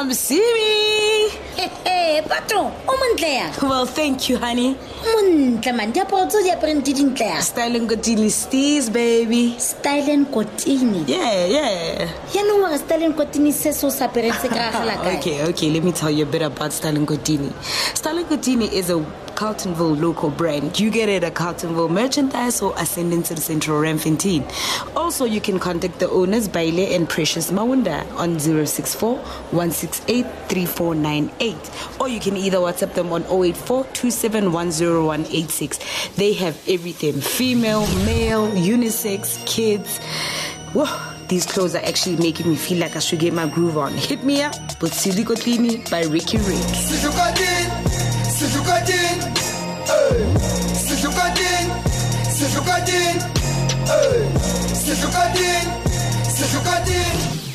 come see me. Hehe, patron o montle ya Well, thank you, honey. montle man diaparo tseo di apereng di dintle ya Style and Kotini steez, baby. style and Kotini Yeah, yeah. yaanong gore style and Kotini se se o se apereng se kae Okay, okay, let me tell you a bit about Style and Kotini. Stalin Godini is a Carletonville local brand. You get it at Carletonville merchandise or ascending to the Central Ramfantine. Also, you can contact the owners, Baile and Precious Mawunda, on 064 168 3498. Or you can either WhatsApp them on 084 2710186. They have everything female, male, unisex, kids. Whoa. These clothes are actually making me feel like I should get my groove on. Hit me up with Sidlukotini by Riky Rick. Se jogadinho, ei, se jogadinho, se jogadinho, ei, se jogadinho, se jogadinho.